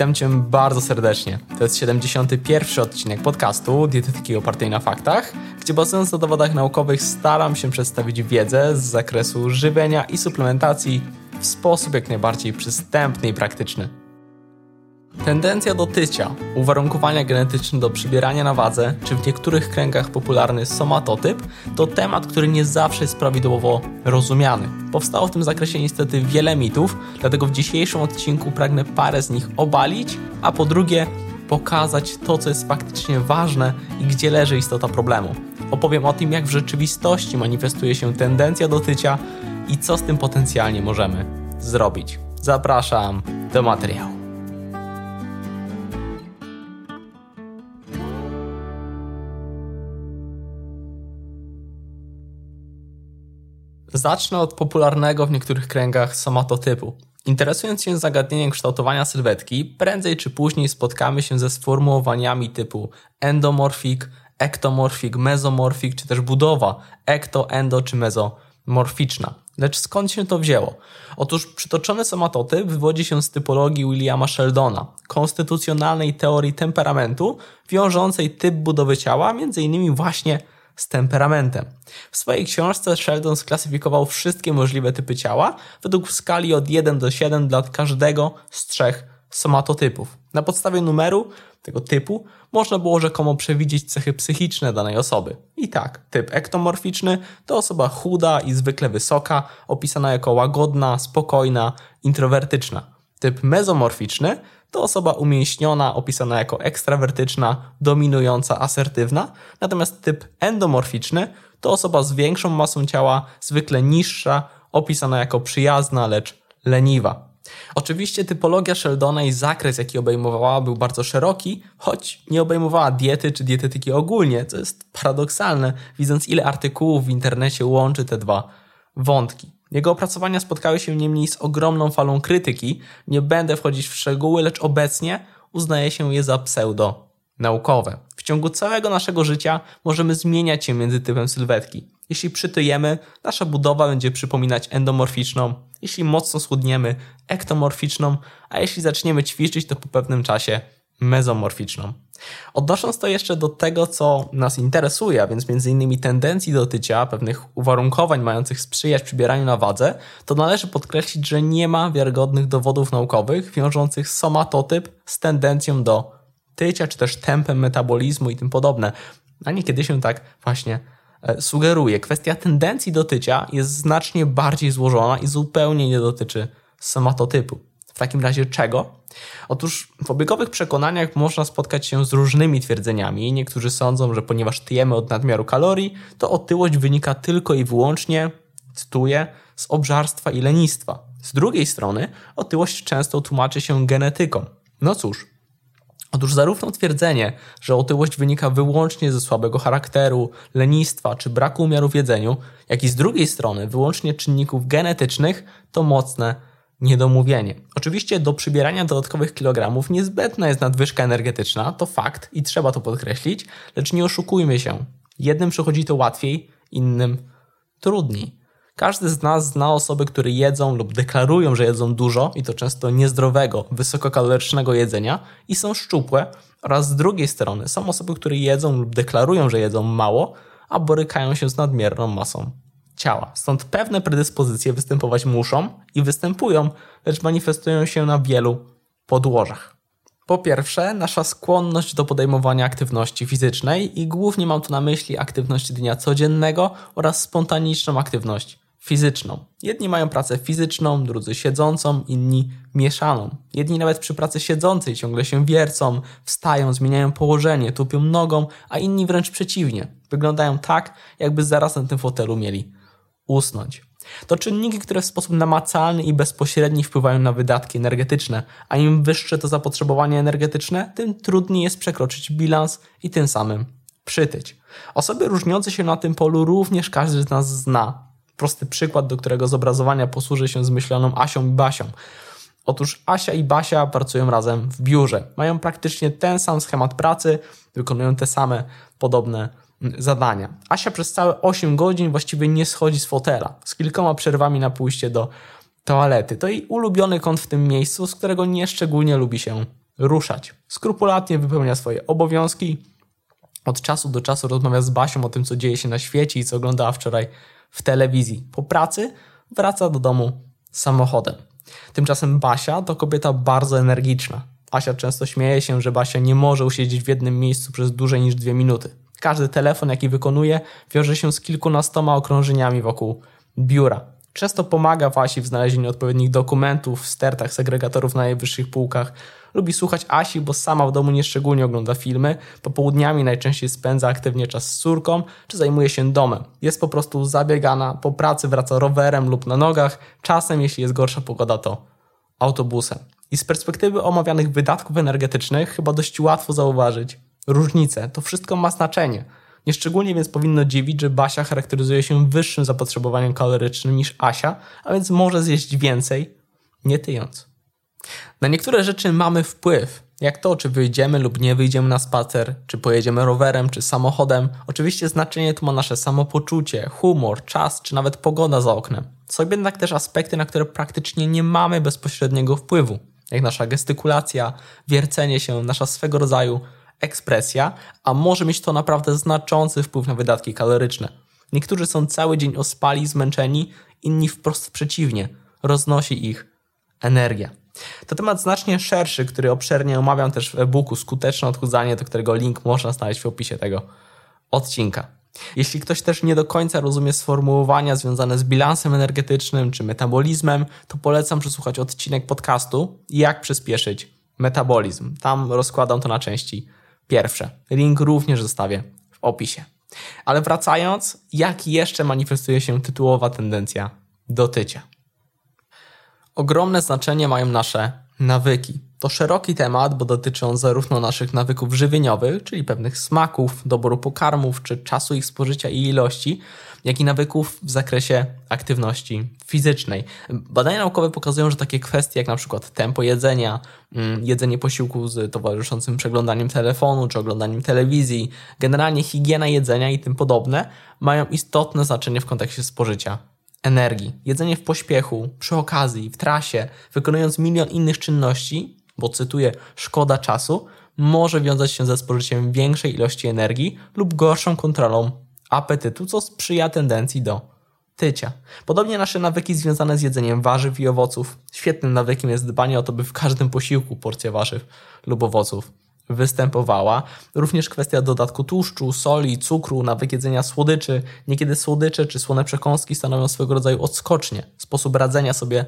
Witam Cię bardzo serdecznie. To jest 71. odcinek podcastu Dietetyki opartej na faktach, gdzie bazując na dowodach naukowych staram się przedstawić wiedzę z zakresu żywienia i suplementacji w sposób jak najbardziej przystępny i praktyczny. Tendencja do tycia, uwarunkowania genetyczne do przybierania na wadze, czy w niektórych kręgach popularny somatotyp, to temat, który nie zawsze jest prawidłowo rozumiany. Powstało w tym zakresie niestety wiele mitów, dlatego w dzisiejszym odcinku pragnę parę z nich obalić, a po drugie pokazać to, co jest faktycznie ważne i gdzie leży istota problemu. Opowiem o tym, jak w rzeczywistości manifestuje się tendencja do tycia i co z tym potencjalnie możemy zrobić. Zapraszam do materiału. Zacznę od popularnego w niektórych kręgach somatotypu. Interesując się zagadnieniem kształtowania sylwetki, prędzej czy później spotkamy się ze sformułowaniami typu endomorfik, ektomorfik, mezomorfik, czy też budowa ekto, endo czy mezomorficzna. Lecz skąd się to wzięło? Otóż przytoczony somatotyp wywodzi się z typologii Williama Sheldona, konstytucjonalnej teorii temperamentu, wiążącej typ budowy ciała, innymi właśnie z temperamentem. W swojej książce Sheldon sklasyfikował wszystkie możliwe typy ciała według skali od 1 do 7 dla każdego z trzech somatotypów. Na podstawie numeru tego typu można było rzekomo przewidzieć cechy psychiczne danej osoby. I tak, typ ektomorficzny to osoba chuda i zwykle wysoka, opisana jako łagodna, spokojna, introwertyczna. Typ mezomorficzny to osoba umięśniona, opisana jako ekstrawertyczna, dominująca, asertywna, natomiast typ endomorficzny to osoba z większą masą ciała, zwykle niższa, opisana jako przyjazna, lecz leniwa. Oczywiście typologia Sheldona i zakres, jaki obejmowała, był bardzo szeroki, choć nie obejmowała diety czy dietetyki ogólnie, co jest paradoksalne, widząc ile artykułów w internecie łączy te dwa wątki. Jego opracowania spotkały się niemniej z ogromną falą krytyki. Nie będę wchodzić w szczegóły, lecz obecnie uznaje się je za pseudo-naukowe. W ciągu całego naszego życia możemy zmieniać się między typem sylwetki. Jeśli przytyjemy, nasza budowa będzie przypominać endomorficzną, jeśli mocno schudniemy, ektomorficzną, a jeśli zaczniemy ćwiczyć, to po pewnym czasie mezomorficzną. Odnosząc to jeszcze do tego, co nas interesuje, a więc innymi tendencji do tycia, pewnych uwarunkowań mających sprzyjać przybieraniu na wadze, to należy podkreślić, że nie ma wiarygodnych dowodów naukowych wiążących somatotyp z tendencją do tycia, czy też tempem metabolizmu i tym podobne. A niekiedy się tak właśnie e, sugeruje. Kwestia tendencji do tycia jest znacznie bardziej złożona i zupełnie nie dotyczy somatotypu. W takim razie czego? Otóż w obiegowych przekonaniach można spotkać się z różnymi twierdzeniami. Niektórzy sądzą, że ponieważ tyjemy od nadmiaru kalorii, to otyłość wynika tylko i wyłącznie, cytuję, z obżarstwa i lenistwa. Z drugiej strony, otyłość często tłumaczy się genetyką. No cóż, Otóż zarówno twierdzenie, że otyłość wynika wyłącznie ze słabego charakteru, lenistwa czy braku umiaru w jedzeniu, jak i z drugiej strony wyłącznie czynników genetycznych, to mocne niedomówienie. Oczywiście do przybierania dodatkowych kilogramów niezbędna jest nadwyżka energetyczna, to fakt i trzeba to podkreślić, lecz nie oszukujmy się. Jednym przychodzi to łatwiej, innym trudniej. Każdy z nas zna osoby, które jedzą lub deklarują, że jedzą dużo i to często niezdrowego, wysokokalorycznego jedzenia i są szczupłe, oraz z drugiej strony są osoby, które jedzą lub deklarują, że jedzą mało, a borykają się z nadmierną masą ciała. Stąd pewne predyspozycje występować muszą i występują, lecz manifestują się na wielu podłożach. Po pierwsze, nasza skłonność do podejmowania aktywności fizycznej i głównie mam tu na myśli aktywność dnia codziennego oraz spontaniczną aktywność fizyczną. Jedni mają pracę fizyczną, drudzy siedzącą, inni mieszaną. Jedni nawet przy pracy siedzącej ciągle się wiercą, wstają, zmieniają położenie, tupią nogą, a inni wręcz przeciwnie. Wyglądają tak, jakby zaraz na tym fotelu mieli usnąć. To czynniki, które w sposób namacalny i bezpośredni wpływają na wydatki energetyczne, a im wyższe to zapotrzebowanie energetyczne, tym trudniej jest przekroczyć bilans i tym samym przytyć. Osoby różniące się na tym polu również każdy z nas zna. Prosty przykład, do którego zobrazowania posłuży się zmyśloną Asią i Basią. Otóż Asia i Basia pracują razem w biurze. Mają praktycznie ten sam schemat pracy, wykonują te same podobne zadania. Asia przez całe 8 godzin właściwie nie schodzi z fotela, z kilkoma przerwami na pójście do toalety. To jej ulubiony kąt w tym miejscu, z którego nie szczególnie lubi się ruszać. Skrupulatnie wypełnia swoje obowiązki. Od czasu do czasu rozmawia z Basią o tym, co dzieje się na świecie i co oglądała wczoraj w telewizji. Po pracy wraca do domu samochodem. Tymczasem Basia to kobieta bardzo energiczna. Asia często śmieje się, że Basia nie może usiedzieć w jednym miejscu przez dłużej niż dwie minuty. Każdy telefon, jaki wykonuje, wiąże się z kilkunastoma okrążeniami wokół biura. Często pomaga Wasi w znalezieniu odpowiednich dokumentów w stertach segregatorów na najwyższych półkach. Lubi słuchać Asi, bo sama w domu nieszczególnie ogląda filmy. Popołudniami najczęściej spędza aktywnie czas z córką, czy zajmuje się domem. Jest po prostu zabiegana, po pracy wraca rowerem lub na nogach, czasem jeśli jest gorsza pogoda to autobusem. I z perspektywy omawianych wydatków energetycznych chyba dość łatwo zauważyć różnice. To wszystko ma znaczenie. Nieszczególnie więc powinno dziwić, że Basia charakteryzuje się wyższym zapotrzebowaniem kalorycznym niż Asia, a więc może zjeść więcej, nie tyjąc. Na niektóre rzeczy mamy wpływ, jak to, czy wyjdziemy lub nie wyjdziemy na spacer, czy pojedziemy rowerem, czy samochodem. Oczywiście znaczenie tu ma nasze samopoczucie, humor, czas, czy nawet pogoda za oknem. Są jednak też aspekty, na które praktycznie nie mamy bezpośredniego wpływu, jak nasza gestykulacja, wiercenie się, nasza swego rodzaju ekspresja, a może mieć to naprawdę znaczący wpływ na wydatki kaloryczne. Niektórzy są cały dzień ospali, zmęczeni, inni wprost przeciwnie, roznosi ich energia. To temat znacznie szerszy, który obszernie omawiam też w e-booku Skuteczne odchudzanie, do którego link można znaleźć w opisie tego odcinka. Jeśli ktoś też nie do końca rozumie sformułowania związane z bilansem energetycznym czy metabolizmem, to polecam przesłuchać odcinek podcastu Jak przyspieszyć metabolizm. Tam rozkładam to na części pierwsze. Link również zostawię w opisie. Ale wracając, jak jeszcze manifestuje się tytułowa tendencja do tycia? Ogromne znaczenie mają nasze nawyki. To szeroki temat, bo dotyczy on zarówno naszych nawyków żywieniowych, czyli pewnych smaków, doboru pokarmów, czy czasu ich spożycia i ilości, jak i nawyków w zakresie aktywności fizycznej. Badania naukowe pokazują, że takie kwestie jak na przykład tempo jedzenia, mm, jedzenie posiłku z towarzyszącym przeglądaniem telefonu czy oglądaniem telewizji, generalnie higiena jedzenia i tym podobne mają istotne znaczenie w kontekście spożycia energii. Jedzenie w pośpiechu, przy okazji, w trasie, wykonując milion innych czynności, bo cytuję, szkoda czasu, może wiązać się ze spożyciem większej ilości energii lub gorszą kontrolą apetytu, co sprzyja tendencji do tycia. Podobnie nasze nawyki związane z jedzeniem warzyw i owoców. Świetnym nawykiem jest dbanie o to, by w każdym posiłku porcja warzyw lub owoców występowała. Również kwestia dodatku tłuszczu, soli, cukru, nawyk jedzenia słodyczy. Niekiedy słodycze czy słone przekąski stanowią swego rodzaju odskocznie, sposób radzenia sobie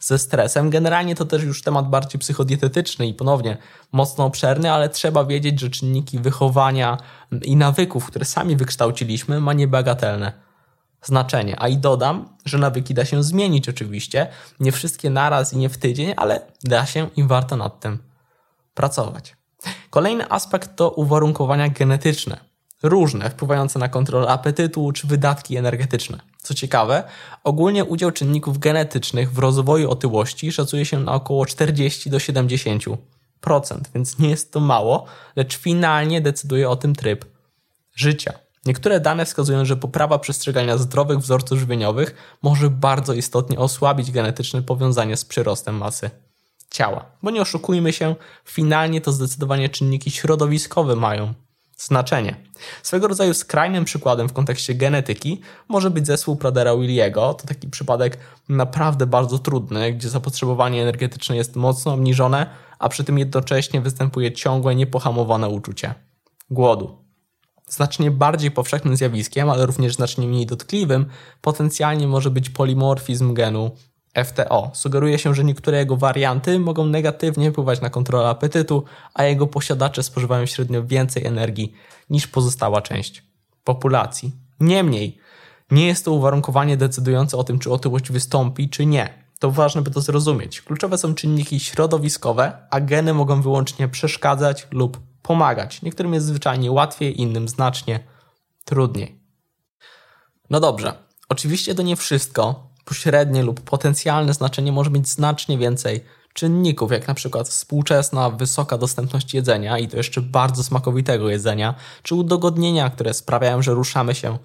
ze stresem. Generalnie to też już temat bardziej psychodietetyczny i ponownie mocno obszerny, ale trzeba wiedzieć, że czynniki wychowania i nawyków, które sami wykształciliśmy, ma niebagatelne znaczenie. A i dodam, że nawyki da się zmienić oczywiście, nie wszystkie naraz i nie w tydzień, ale da się i warto nad tym pracować. Kolejny aspekt to uwarunkowania genetyczne różne, wpływające na kontrolę apetytu czy wydatki energetyczne. Co ciekawe, ogólnie udział czynników genetycznych w rozwoju otyłości szacuje się na około 40 do 70%, więc nie jest to mało, lecz finalnie decyduje o tym tryb życia. Niektóre dane wskazują, że poprawa przestrzegania zdrowych wzorców żywieniowych może bardzo istotnie osłabić genetyczne powiązanie z przyrostem masy ciała. Bo nie oszukujmy się, finalnie to zdecydowanie czynniki środowiskowe mają znaczenie. Swego rodzaju skrajnym przykładem w kontekście genetyki może być zespół Pradera Williego. To taki przypadek naprawdę bardzo trudny, gdzie zapotrzebowanie energetyczne jest mocno obniżone, a przy tym jednocześnie występuje ciągłe, niepohamowane uczucie głodu. Znacznie bardziej powszechnym zjawiskiem, ale również znacznie mniej dotkliwym, potencjalnie może być polimorfizm genu FTO. Sugeruje się, że niektóre jego warianty mogą negatywnie wpływać na kontrolę apetytu, a jego posiadacze spożywają średnio więcej energii niż pozostała część populacji. Niemniej, nie jest to uwarunkowanie decydujące o tym, czy otyłość wystąpi, czy nie. To ważne, by to zrozumieć. Kluczowe są czynniki środowiskowe, a geny mogą wyłącznie przeszkadzać lub pomagać. Niektórym jest zwyczajnie łatwiej, innym znacznie trudniej. No dobrze, oczywiście to nie wszystko, pośrednie lub potencjalne znaczenie może mieć znacznie więcej czynników, jak na przykład współczesna, wysoka dostępność jedzenia i to jeszcze bardzo smakowitego jedzenia, czy udogodnienia, które sprawiają, że ruszamy się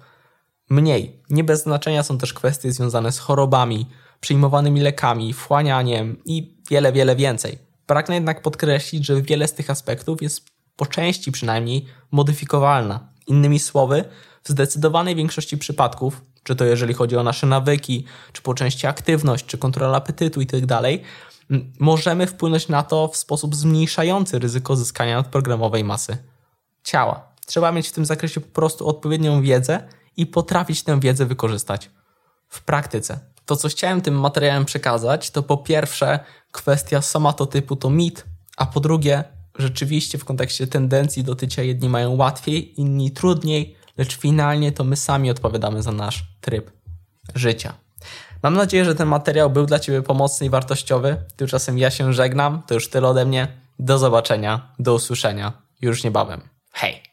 mniej. Nie bez znaczenia są też kwestie związane z chorobami, przyjmowanymi lekami, wchłanianiem i wiele, wiele więcej. Pragnę jednak podkreślić, że wiele z tych aspektów jest po części przynajmniej modyfikowalna. Innymi słowy, w zdecydowanej większości przypadków, czy to jeżeli chodzi o nasze nawyki, czy po części aktywność, czy kontrola apetytu itd., tak możemy wpłynąć na to w sposób zmniejszający ryzyko zyskania nadprogramowej masy ciała. Trzeba mieć w tym zakresie po prostu odpowiednią wiedzę i potrafić tę wiedzę wykorzystać w praktyce. To, co chciałem tym materiałem przekazać, to po pierwsze kwestia somatotypu to mit, a po drugie rzeczywiście w kontekście tendencji do tycia jedni mają łatwiej, inni trudniej, lecz finalnie to my sami odpowiadamy za nasz tryb życia. Mam nadzieję, że ten materiał był dla Ciebie pomocny i wartościowy. Tymczasem ja się żegnam. To już tyle ode mnie. Do zobaczenia, do usłyszenia już niebawem. Hej!